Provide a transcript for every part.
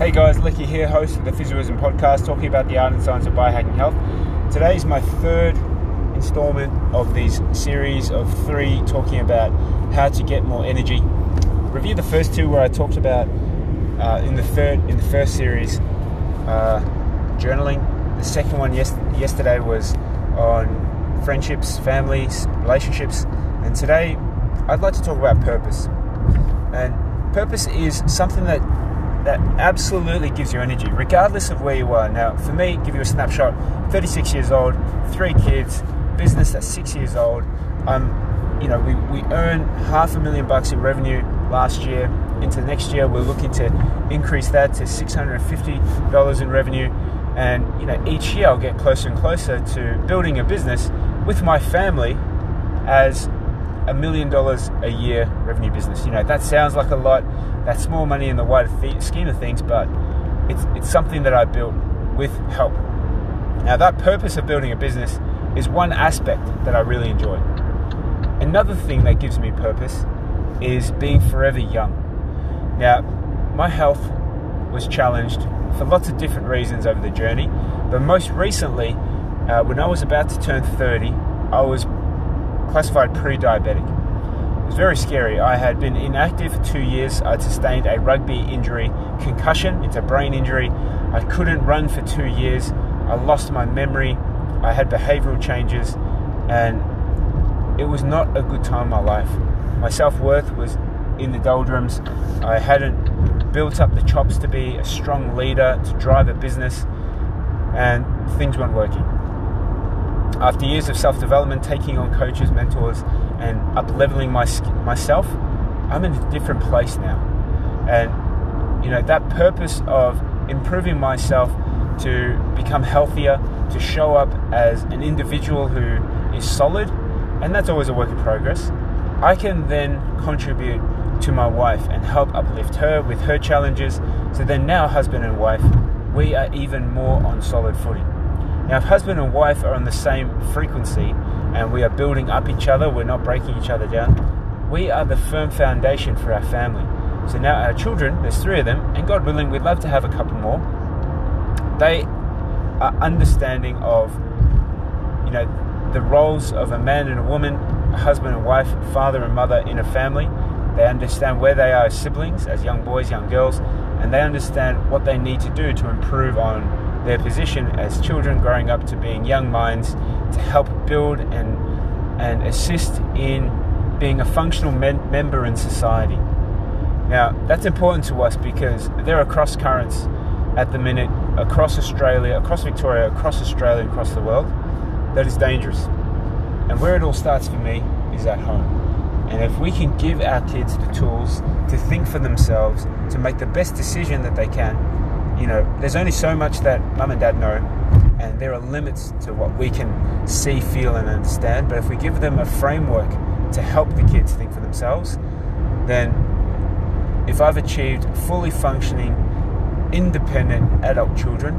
Hey guys, Lecky here, host of the Physioism podcast, talking about the art and science of biohacking health. Today is my third installment of this series of three talking about how to get more energy. Review the first two where I talked about uh, in the third in the first series uh, journaling. The second one yes, yesterday was on friendships, families, relationships, and today I'd like to talk about purpose. And purpose is something that that absolutely gives you energy, regardless of where you are. Now, for me, give you a snapshot 36 years old, three kids, business that's six years old. Um, you know, we, we earn half a million bucks in revenue last year. Into next year, we're looking to increase that to $650 in revenue. And, you know, each year I'll get closer and closer to building a business with my family as a million dollars a year revenue business. You know, that sounds like a lot. That's small money in the wider th- scheme of things, but it's, it's something that I built with help. Now, that purpose of building a business is one aspect that I really enjoy. Another thing that gives me purpose is being forever young. Now, my health was challenged for lots of different reasons over the journey, but most recently, uh, when I was about to turn 30, I was classified pre diabetic. It was very scary. I had been inactive for two years. I'd sustained a rugby injury, concussion, it's a brain injury. I couldn't run for two years. I lost my memory. I had behavioral changes, and it was not a good time in my life. My self worth was in the doldrums. I hadn't built up the chops to be a strong leader, to drive a business, and things weren't working. After years of self development, taking on coaches, mentors, and up leveling my, myself, I'm in a different place now. And, you know, that purpose of improving myself to become healthier, to show up as an individual who is solid, and that's always a work in progress, I can then contribute to my wife and help uplift her with her challenges. So then, now, husband and wife, we are even more on solid footing. Now, if husband and wife are on the same frequency and we are building up each other, we're not breaking each other down, we are the firm foundation for our family. So now our children, there's three of them, and God willing, we'd love to have a couple more. They are understanding of, you know, the roles of a man and a woman, a husband and wife, father and mother in a family. They understand where they are as siblings, as young boys, young girls, and they understand what they need to do to improve on their position as children growing up to being young minds to help build and and assist in being a functional men- member in society. Now, that's important to us because there are cross currents at the minute across Australia, across Victoria, across Australia, across the world that is dangerous. And where it all starts for me is at home. And if we can give our kids the tools to think for themselves, to make the best decision that they can, you know, there's only so much that mum and dad know, and there are limits to what we can see, feel, and understand. But if we give them a framework to help the kids think for themselves, then if I've achieved fully functioning, independent adult children,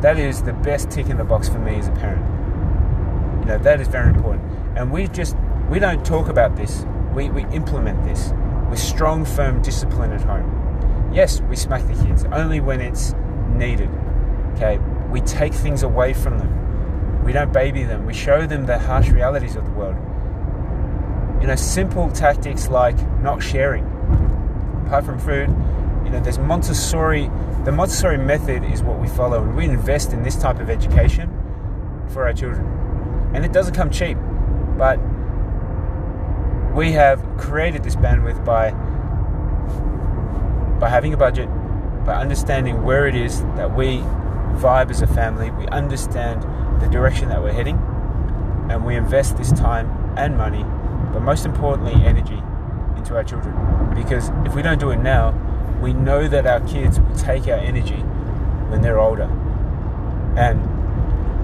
that is the best tick in the box for me as a parent. You know, that is very important. And we just, we don't talk about this, we, we implement this with strong, firm discipline at home. Yes, we smack the kids only when it's needed. Okay, we take things away from them. We don't baby them. We show them the harsh realities of the world. You know, simple tactics like not sharing. Apart from food, you know, there's Montessori. The Montessori method is what we follow, and we invest in this type of education for our children. And it doesn't come cheap, but we have created this bandwidth by by having a budget, by understanding where it is that we vibe as a family, we understand the direction that we're heading, and we invest this time and money, but most importantly, energy into our children. Because if we don't do it now, we know that our kids will take our energy when they're older. And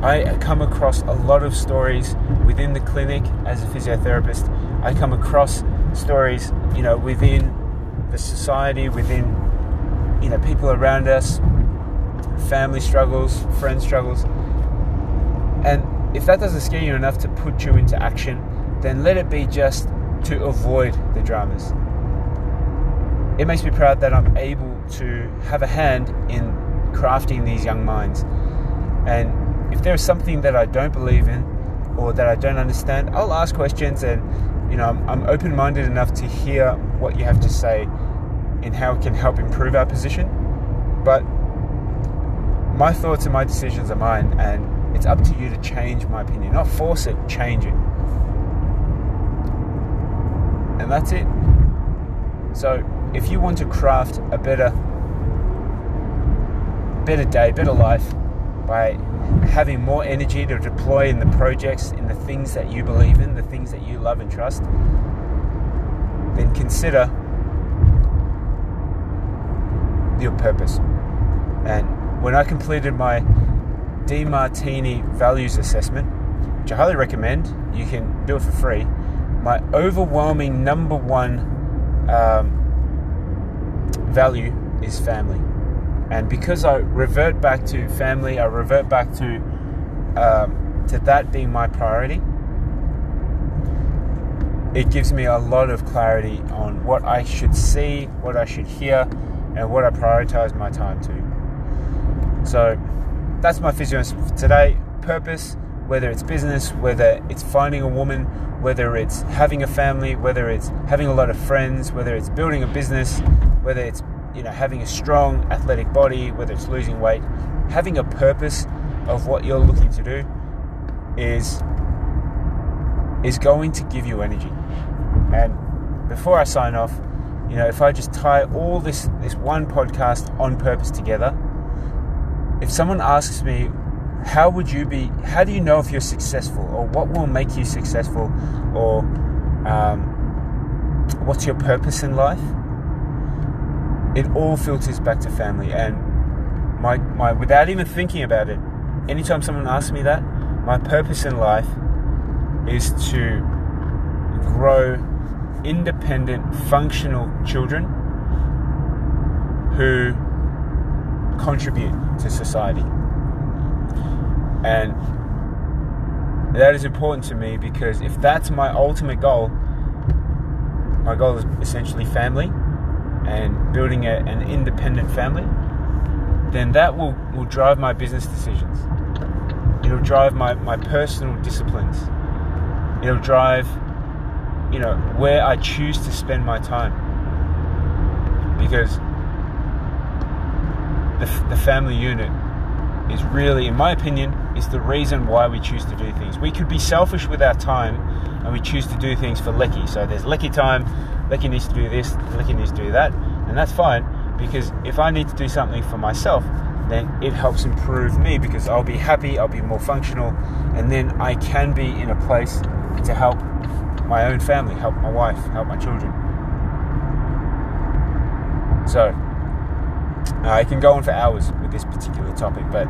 I come across a lot of stories within the clinic as a physiotherapist. I come across stories, you know, within the society, within you know people around us, family struggles, friend struggles, and if that doesn't scare you enough to put you into action, then let it be just to avoid the dramas. It makes me proud that I'm able to have a hand in crafting these young minds. And if there is something that I don't believe in or that I don't understand, I'll ask questions and you know I'm, I'm open minded enough to hear what you have to say and how it can help improve our position. But my thoughts and my decisions are mine, and it's up to you to change my opinion, not force it, change it. And that's it. So, if you want to craft a better better day, better life by having more energy to deploy in the projects, in the things that you believe in, the things that you love and trust, then consider your purpose. And when I completed my Demartini values assessment, which I highly recommend, you can do it for free. My overwhelming number one um, value is family. And because I revert back to family, I revert back to um, to that being my priority. It gives me a lot of clarity on what I should see, what I should hear, and what I prioritize my time to. So that's my physio today. Purpose, whether it's business, whether it's finding a woman, whether it's having a family, whether it's having a lot of friends, whether it's building a business, whether it's you know having a strong athletic body, whether it's losing weight, having a purpose of what you're looking to do is is going to give you energy. And before I sign off, you know, if I just tie all this this one podcast on purpose together, if someone asks me how would you be how do you know if you're successful or what will make you successful or um, what's your purpose in life it all filters back to family. And my, my without even thinking about it, anytime someone asks me that, my purpose in life is to grow independent, functional children who contribute to society. And that is important to me because if that's my ultimate goal, my goal is essentially family and building a, an independent family, then that will, will drive my business decisions. It'll drive my, my personal disciplines. It'll drive, you know, where I choose to spend my time. Because the, the family unit is really, in my opinion, is the reason why we choose to do things. We could be selfish with our time and we choose to do things for Lecky. So there's Lecky time, Lecky needs to do this, Lecky needs to do that, and that's fine because if I need to do something for myself, then it helps improve me because I'll be happy, I'll be more functional, and then I can be in a place to help my own family, help my wife, help my children. So, uh, I can go on for hours with this particular topic, but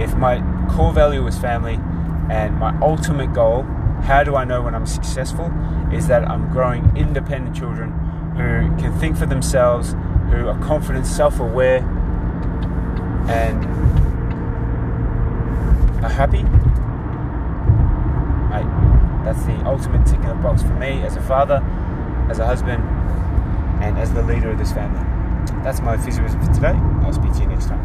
if my core value is family and my ultimate goal how do I know when I'm successful? Is that I'm growing independent children who can think for themselves, who are confident, self aware, and are happy. I, that's the ultimate tick in the box for me as a father, as a husband, and as the leader of this family. That's my physical for today. I'll speak to you next time.